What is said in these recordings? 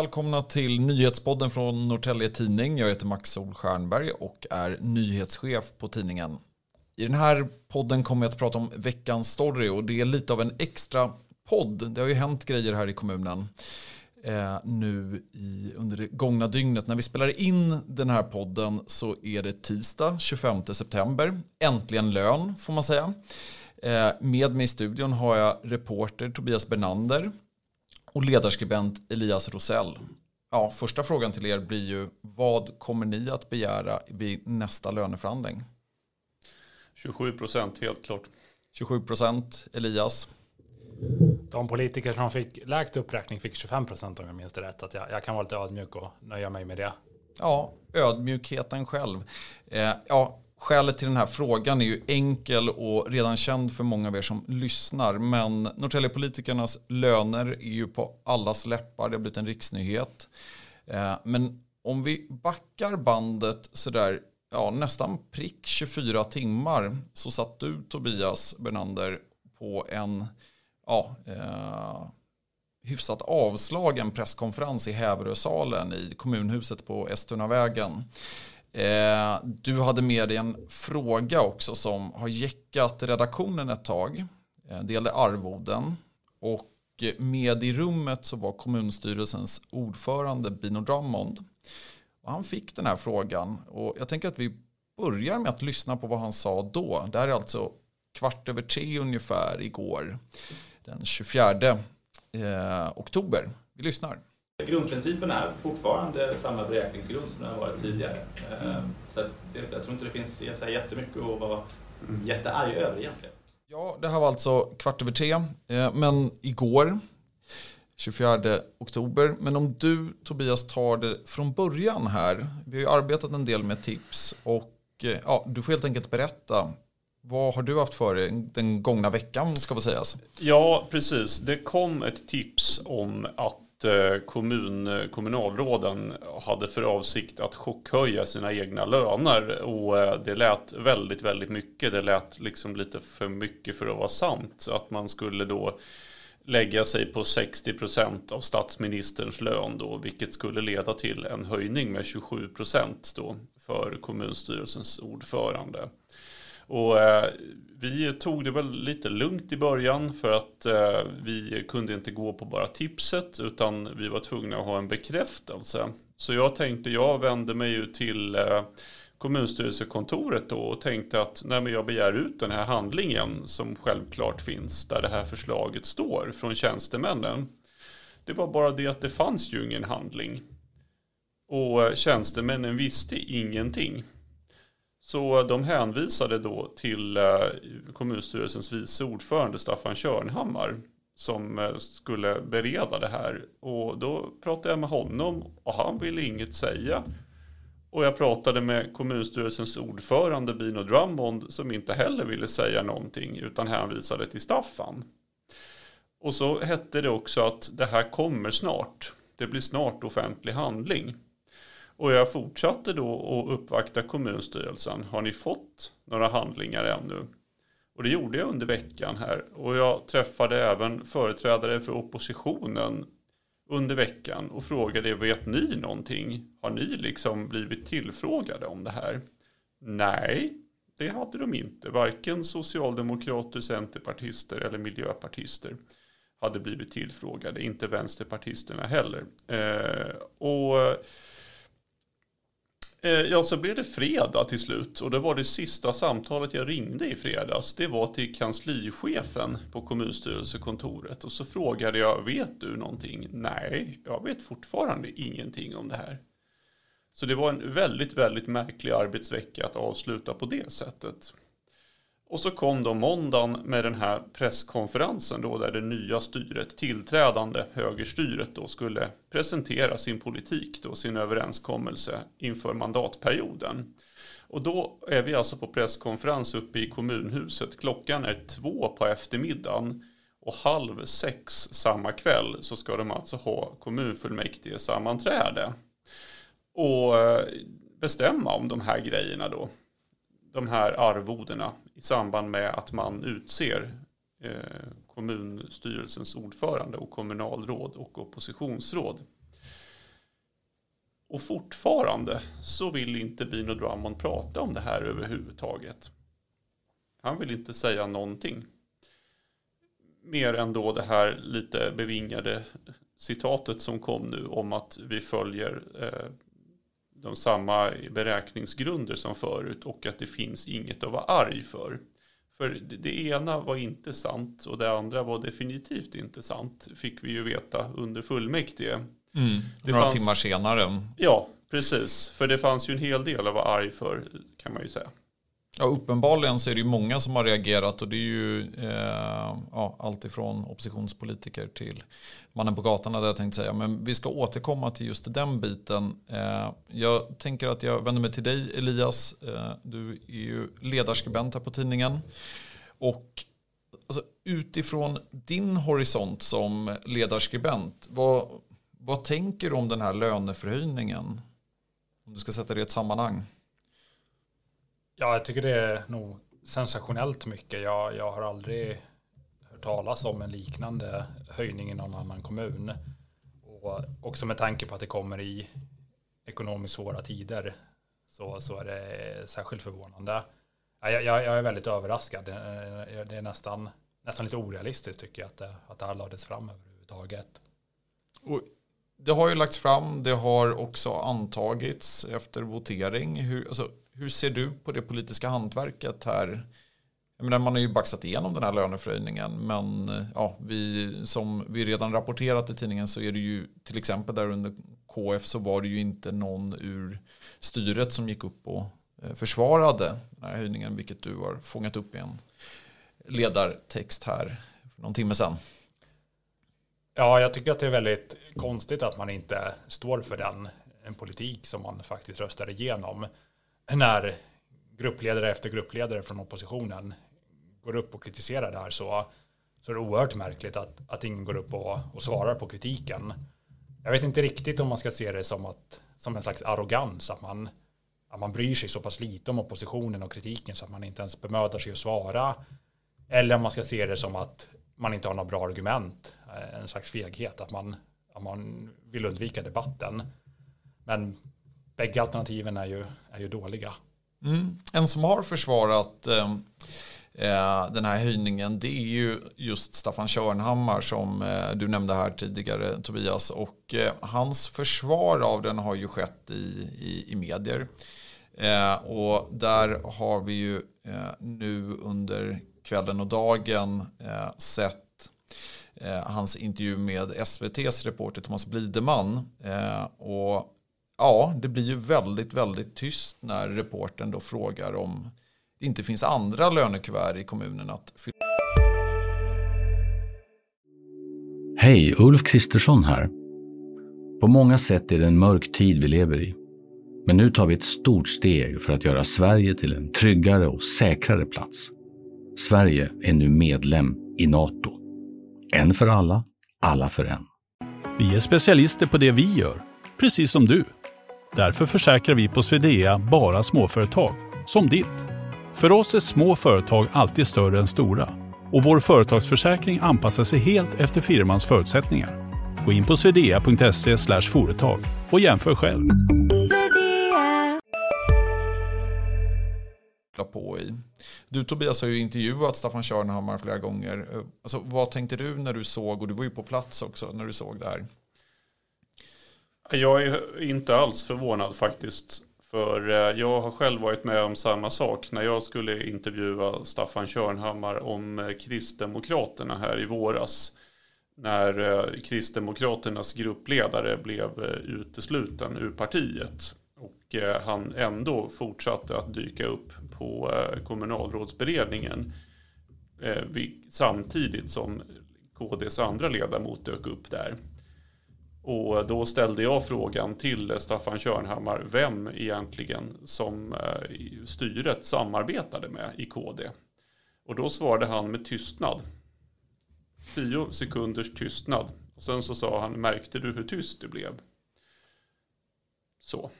välkomna till nyhetspodden från Norrtälje Tidning. Jag heter Max Sol Stjernberg och är nyhetschef på tidningen. I den här podden kommer jag att prata om veckans story och det är lite av en extra podd. Det har ju hänt grejer här i kommunen eh, nu i, under det gångna dygnet. När vi spelar in den här podden så är det tisdag 25 september. Äntligen lön får man säga. Eh, med mig i studion har jag reporter Tobias Bernander och ledarskribent Elias Rosell. Ja, första frågan till er blir ju vad kommer ni att begära vid nästa löneförhandling? 27 procent helt klart. 27 procent Elias. De politiker som fick lägst uppräkning fick 25 procent om jag minns det rätt. Så jag, jag, kan vara lite ödmjuk och nöja mig med det. Ja, ödmjukheten själv. Eh, ja, Skälet till den här frågan är ju enkel och redan känd för många av er som lyssnar. Men Norrtäljepolitikernas löner är ju på allas läppar. Det har blivit en riksnyhet. Eh, men om vi backar bandet sådär ja, nästan prick 24 timmar så satt du Tobias Bernander på en ja, eh, hyfsat avslagen presskonferens i Häverösalen i kommunhuset på Estunavägen. Eh, du hade med dig en fråga också som har jäckat redaktionen ett tag. Eh, det gällde arvoden. Och med i rummet så var kommunstyrelsens ordförande Bino Drummond. Och han fick den här frågan och jag tänker att vi börjar med att lyssna på vad han sa då. Det här är alltså kvart över tre ungefär igår. Den 24 eh, oktober. Vi lyssnar. Grundprincipen är fortfarande samma beräkningsgrund som den har varit tidigare. Mm. Så det, jag tror inte det finns så jättemycket att vara mm. jättearg över egentligen. Ja, det här var alltså kvart över tre. Eh, men igår, 24 oktober. Men om du Tobias tar det från början här. Vi har ju arbetat en del med tips. Och eh, ja, du får helt enkelt berätta. Vad har du haft för dig den gångna veckan ska vi sägas? Ja, precis. Det kom ett tips om att Eh, kommun, eh, kommunalråden hade för avsikt att chockhöja sina egna löner. Och eh, det lät väldigt, väldigt mycket. Det lät liksom lite för mycket för att vara sant. Att man skulle då lägga sig på 60 procent av statsministerns lön då, vilket skulle leda till en höjning med 27 procent då för kommunstyrelsens ordförande. Och eh, vi tog det väl lite lugnt i början för att eh, vi kunde inte gå på bara tipset utan vi var tvungna att ha en bekräftelse. Så jag tänkte, jag vände mig ju till eh, kommunstyrelsekontoret då och tänkte att när jag begär ut den här handlingen som självklart finns där det här förslaget står från tjänstemännen. Det var bara det att det fanns ju ingen handling. Och eh, tjänstemännen visste ingenting. Så de hänvisade då till eh, kommunstyrelsens vice ordförande Staffan Körnhammar som eh, skulle bereda det här. Och då pratade jag med honom och han ville inget säga. Och jag pratade med kommunstyrelsens ordförande Bino Drummond som inte heller ville säga någonting utan hänvisade till Staffan. Och så hette det också att det här kommer snart. Det blir snart offentlig handling. Och jag fortsatte då att uppvakta kommunstyrelsen. Har ni fått några handlingar ännu? Och det gjorde jag under veckan här. Och jag träffade även företrädare för oppositionen under veckan och frågade, vet ni någonting? Har ni liksom blivit tillfrågade om det här? Nej, det hade de inte. Varken socialdemokrater, centerpartister eller miljöpartister hade blivit tillfrågade. Inte vänsterpartisterna heller. Eh, och Eh, ja, så blev det fredag till slut och det var det sista samtalet jag ringde i fredags. Det var till kanslichefen på kommunstyrelsekontoret och så frågade jag, vet du någonting? Nej, jag vet fortfarande ingenting om det här. Så det var en väldigt, väldigt märklig arbetsvecka att avsluta på det sättet. Och så kom då måndagen med den här presskonferensen då där det nya styret, tillträdande högerstyret då skulle presentera sin politik då, sin överenskommelse inför mandatperioden. Och då är vi alltså på presskonferens uppe i kommunhuset. Klockan är två på eftermiddagen och halv sex samma kväll så ska de alltså ha kommunfullmäktige sammanträde och eh, bestämma om de här grejerna då de här arvodena i samband med att man utser eh, kommunstyrelsens ordförande och kommunalråd och oppositionsråd. Och fortfarande så vill inte Bino Drummond prata om det här överhuvudtaget. Han vill inte säga någonting. Mer än då det här lite bevingade citatet som kom nu om att vi följer eh, de samma beräkningsgrunder som förut och att det finns inget att vara arg för. För det ena var inte sant och det andra var definitivt inte sant. Fick vi ju veta under fullmäktige. Mm, några fanns, timmar senare. Ja, precis. För det fanns ju en hel del att vara arg för kan man ju säga. Ja, uppenbarligen så är det ju många som har reagerat och det är ju eh, ja, allt ifrån oppositionspolitiker till mannen på gatan hade jag tänkt säga. Men vi ska återkomma till just den biten. Eh, jag tänker att jag vänder mig till dig Elias. Eh, du är ju ledarskribent här på tidningen. Och alltså, utifrån din horisont som ledarskribent, vad, vad tänker du om den här löneförhöjningen? Om du ska sätta det i ett sammanhang. Ja, jag tycker det är nog sensationellt mycket. Jag, jag har aldrig hört talas om en liknande höjning i någon annan kommun. Och också med tanke på att det kommer i ekonomiskt svåra tider så, så är det särskilt förvånande. Jag, jag, jag är väldigt överraskad. Eh, eh, det är nästan, nästan lite orealistiskt tycker jag att det, att det här lades fram överhuvudtaget. Och det har ju lagts fram, det har också antagits efter votering. Hur, alltså, hur ser du på det politiska hantverket här? Jag menar, man har ju baxat igenom den här löneförhöjningen men eh, ja, vi, som vi redan rapporterat i tidningen så är det ju till exempel där under KF så var det ju inte någon ur styret som gick upp och eh, försvarade den här höjningen vilket du har fångat upp i en ledartext här för någon timme sedan. Ja, jag tycker att det är väldigt konstigt att man inte står för den en politik som man faktiskt röstar igenom när gruppledare efter gruppledare från oppositionen går upp och kritiserar det här så, så är det oerhört märkligt att, att ingen går upp och, och svarar på kritiken. Jag vet inte riktigt om man ska se det som, att, som en slags arrogans, att man, att man bryr sig så pass lite om oppositionen och kritiken så att man inte ens bemödar sig att svara. Eller om man ska se det som att man inte har några bra argument, eh, en slags feghet, att man, att man vill undvika debatten. Men bägge alternativen är ju, är ju dåliga. Mm. En som har försvarat ehm, eh, den här höjningen det är ju just Staffan Körnhammar som eh, du nämnde här tidigare Tobias. Och eh, hans försvar av den har ju skett i, i, i medier. Eh, och där har vi ju eh, nu under kvällen och dagen eh, sett eh, hans intervju med SVTs reporter Thomas Blideman. Eh, och ja, det blir ju väldigt, väldigt tyst när reporten då frågar om det inte finns andra lönekuvert i kommunen att fylla. Hej, Ulf Kristersson här. På många sätt är det en mörk tid vi lever i. Men nu tar vi ett stort steg för att göra Sverige till en tryggare och säkrare plats. Sverige är nu medlem i Nato. En för alla, alla för en. Vi är specialister på det vi gör, precis som du. Därför försäkrar vi på Swedea bara småföretag, som ditt. För oss är små företag alltid större än stora och vår företagsförsäkring anpassar sig helt efter firmans förutsättningar. Gå in på swedea.se företag och jämför själv. på i. Du Tobias har ju intervjuat Staffan Körnhammar flera gånger. Alltså, vad tänkte du när du såg, och du var ju på plats också när du såg det här? Jag är inte alls förvånad faktiskt. För eh, jag har själv varit med om samma sak när jag skulle intervjua Staffan Körnhammar om eh, Kristdemokraterna här i våras. När eh, Kristdemokraternas gruppledare blev utesluten ur partiet. Och han ändå fortsatte att dyka upp på kommunalrådsberedningen. Samtidigt som KDs andra ledamot dök upp där. Och då ställde jag frågan till Staffan Körnhammar vem egentligen som eh, styret samarbetade med i KD. Och då svarade han med tystnad. Tio sekunders tystnad. Och sen så sa han, märkte du hur tyst det blev? Så.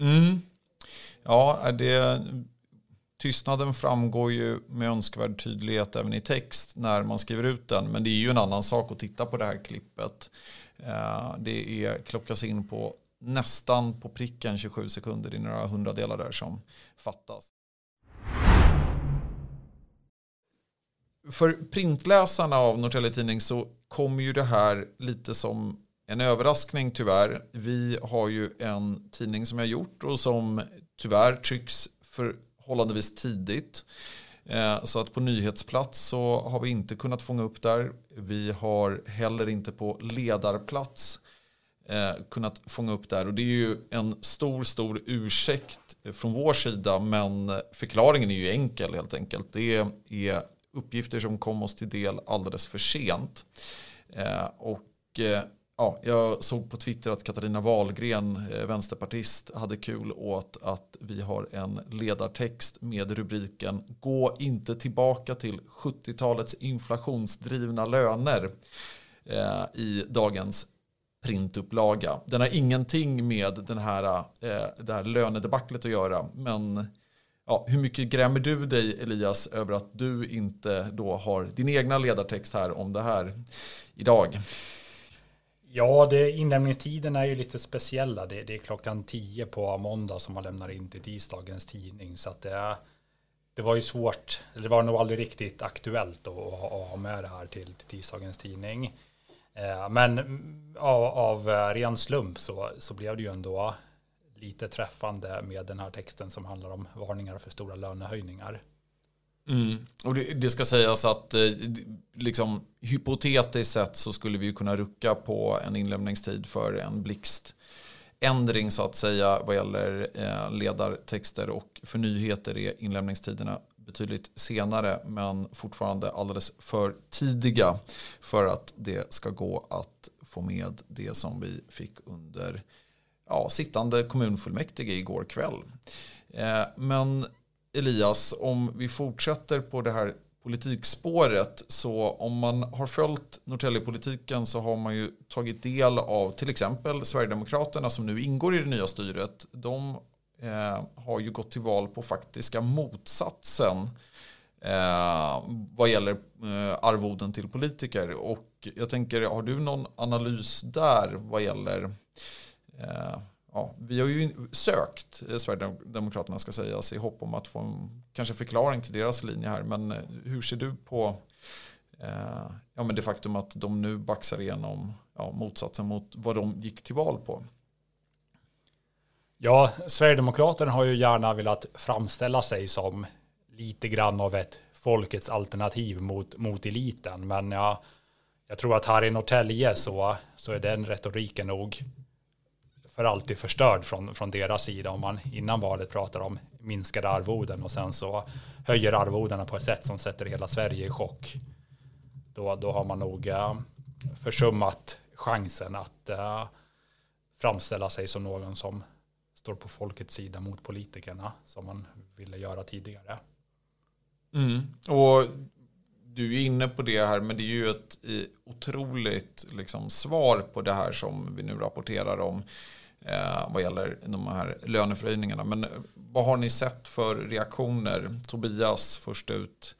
Mm. Ja, det, tystnaden framgår ju med önskvärd tydlighet även i text när man skriver ut den. Men det är ju en annan sak att titta på det här klippet. Eh, det är klockas in på nästan på pricken 27 sekunder. Det är några hundradelar där som fattas. För printläsarna av Norrtelje Tidning så kommer ju det här lite som en överraskning tyvärr. Vi har ju en tidning som jag gjort och som tyvärr trycks förhållandevis tidigt. Eh, så att på nyhetsplats så har vi inte kunnat fånga upp där. Vi har heller inte på ledarplats eh, kunnat fånga upp där. Och det är ju en stor, stor ursäkt från vår sida. Men förklaringen är ju enkel helt enkelt. Det är uppgifter som kom oss till del alldeles för sent. Eh, och ja, jag såg på Twitter att Katarina Wahlgren, eh, vänsterpartist, hade kul åt att vi har en ledartext med rubriken Gå inte tillbaka till 70-talets inflationsdrivna löner eh, i dagens printupplaga. Den har ingenting med den här, eh, det här lönedebaclet att göra. Men ja, hur mycket grämer du dig Elias över att du inte då har din egna ledartext här om det här idag? Ja, det, inlämningstiden är ju lite speciella. Det, det, är klockan 10 på måndag som man lämnar in till tisdagens tidning. Så att det, det var ju svårt, det var nog aldrig riktigt aktuellt att, att ha med det här till, till tisdagens tidning. Eh, men mm, av, av ren slump så, så blev det ju ändå lite träffande med den här texten som handlar om varningar för stora lönehöjningar. Mm. Och det, det, ska sägas att eh, liksom, hypotetiskt sett så skulle vi kunna rucka på en inlämningstid för en blixtändring så att säga vad gäller eh, ledartexter och för nyheter är inlämningstiderna betydligt senare men fortfarande alldeles för tidiga för att det ska gå att få med det som vi fick under ja, sittande kommunfullmäktige igår kväll. Eh, men Elias, om vi fortsätter på det här politikspåret så om man har följt Norrtäljepolitiken så har man ju tagit del av till exempel Sverigedemokraterna som nu ingår i det nya styret. De eh, har ju gått till val på faktiska motsatsen eh, vad gäller eh, arvoden till politiker. Och jag tänker, har du någon analys där vad gäller eh, ja, vi har ju sökt eh, Sverigedemokraterna ska sägas i hopp om att få en kanske förklaring till deras linje här. Men eh, hur ser du på eh, ja, men det faktum att de nu baxar igenom ja, motsatsen mot vad de gick till val på? Ja, Sverigedemokraterna har ju gärna velat framställa sig som lite grann av ett folkets alternativ mot, mot eliten. Men jag, jag tror att här i Norrtälje så, så är den retoriken nog för alltid förstörd från, från deras sida om man innan valet pratar om minskade arvoden och sen så höjer arvodena på ett sätt som sätter hela Sverige i chock. Då, då har man nog uh, försummat chansen att uh, framställa sig som någon som står på folkets sida mot politikerna som man ville göra tidigare. Mm. Och du är inne på det här, men det är ju ett eh, otroligt liksom, svar på det här som vi nu rapporterar om eh, vad gäller de här löneförhöjningarna. Men eh, vad har ni sett för reaktioner? Tobias först ut.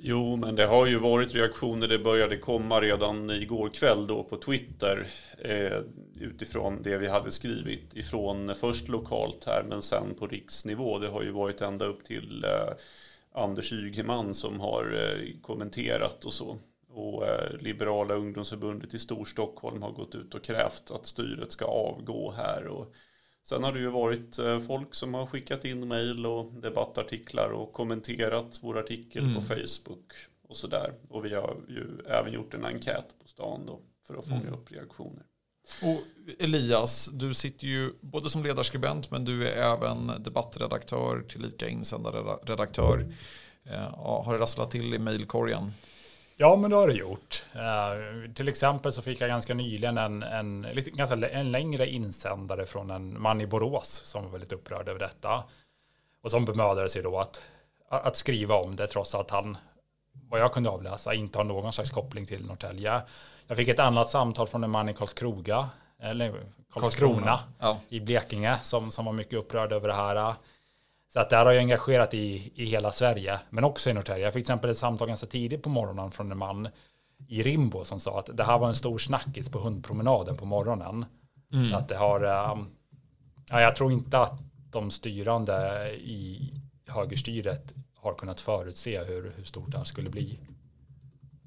Jo, men det har ju varit reaktioner. Det började komma redan igår kväll då på Twitter eh, utifrån det vi hade skrivit ifrån först lokalt här men sen på riksnivå. Det har ju varit ända upp till eh, Anders Ygeman som har eh, kommenterat och så. Och eh, Liberala ungdomsförbundet i Storstockholm har gått ut och krävt att styret ska avgå här. Och sen har det ju varit eh, folk som har skickat in mejl och debattartiklar och kommenterat vår artikel mm. på Facebook och sådär. Och vi har ju även gjort en enkät på stan då för att fånga mm. upp reaktioner. Och Elias, du sitter ju både som ledarskribent men du är även debattredaktör tillika insändarredaktör. Eh, har det rasslat till i mejlkorgen? Ja, men det har det gjort. Uh, till exempel så fick jag ganska nyligen en, en, lite, ganska, en längre insändare från en man i Borås som var väldigt upprörd över detta. Och som bemödade sig då att, att skriva om det trots att han, vad jag kunde avläsa, inte har någon slags koppling till Norrtälje. Jag fick ett annat samtal från en man i Karlskroga, eller Karlskrona, Karlskrona ja. i Blekinge som, som var mycket upprörd över det här. Så att det här har jag engagerat i, i hela Sverige, men också i Norrtälje. Jag fick till exempel ett samtal ganska tidigt på morgonen från en man i Rimbo som sa att det här var en stor snackis på hundpromenaden på morgonen. Mm. Att det har, um, ja, jag tror inte att de styrande i högerstyret har kunnat förutse hur, hur stort det här skulle bli.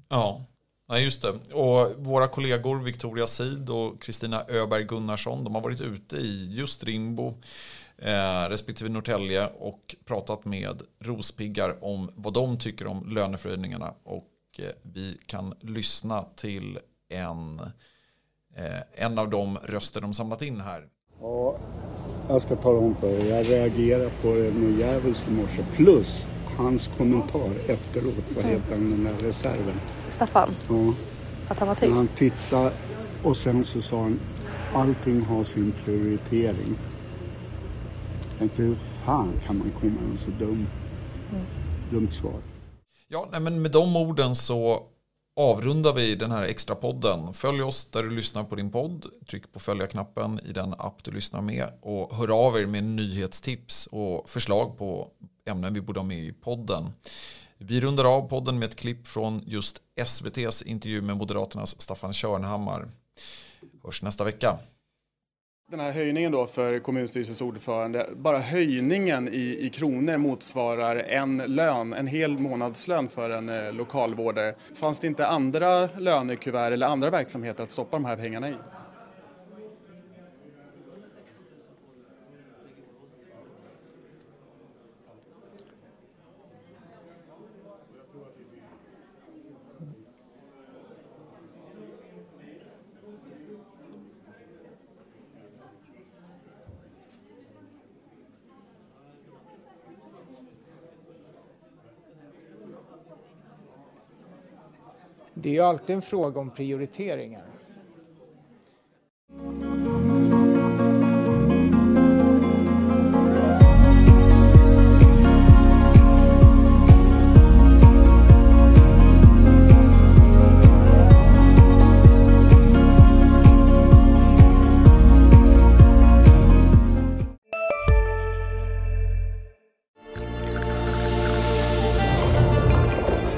Ja, Ja, just det. Och våra kollegor Victoria Sid och Kristina Öberg Gunnarsson, de har varit ute i just Rimbo eh, respektive Norrtälje och pratat med Rospiggar om vad de tycker om löneförhöjningarna. Och eh, vi kan lyssna till en, eh, en av de röster de samlat in här. Ja, jag ska tala om för er, jag reagerar på det med djävulskt i morse. Plus hans kommentar efteråt, vad heter han, den där reserven? Staffan? Ja. Att han var tyst? Han tittade och sen så sa han allting har sin prioritering. Tänkte hur fan kan man komma med en så dum, mm. dumt svar? Ja, nej, men med de orden så avrundar vi den här extra podden. Följ oss där du lyssnar på din podd. Tryck på följa-knappen i den app du lyssnar med och hör av er med nyhetstips och förslag på ämnen vi borde ha med i podden. Vi rundar av podden med ett klipp från just SVTs intervju med Moderaternas Staffan Körnhammar. Hörs nästa vecka. Den här höjningen då för kommunstyrelsens ordförande, bara höjningen i, i kronor motsvarar en lön, en hel månadslön för en eh, lokalvårdare. Fanns det inte andra lönekuvert eller andra verksamheter att stoppa de här pengarna i? Det är ju alltid en fråga om prioriteringar.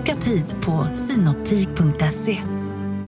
Boka tid på synoptik.se.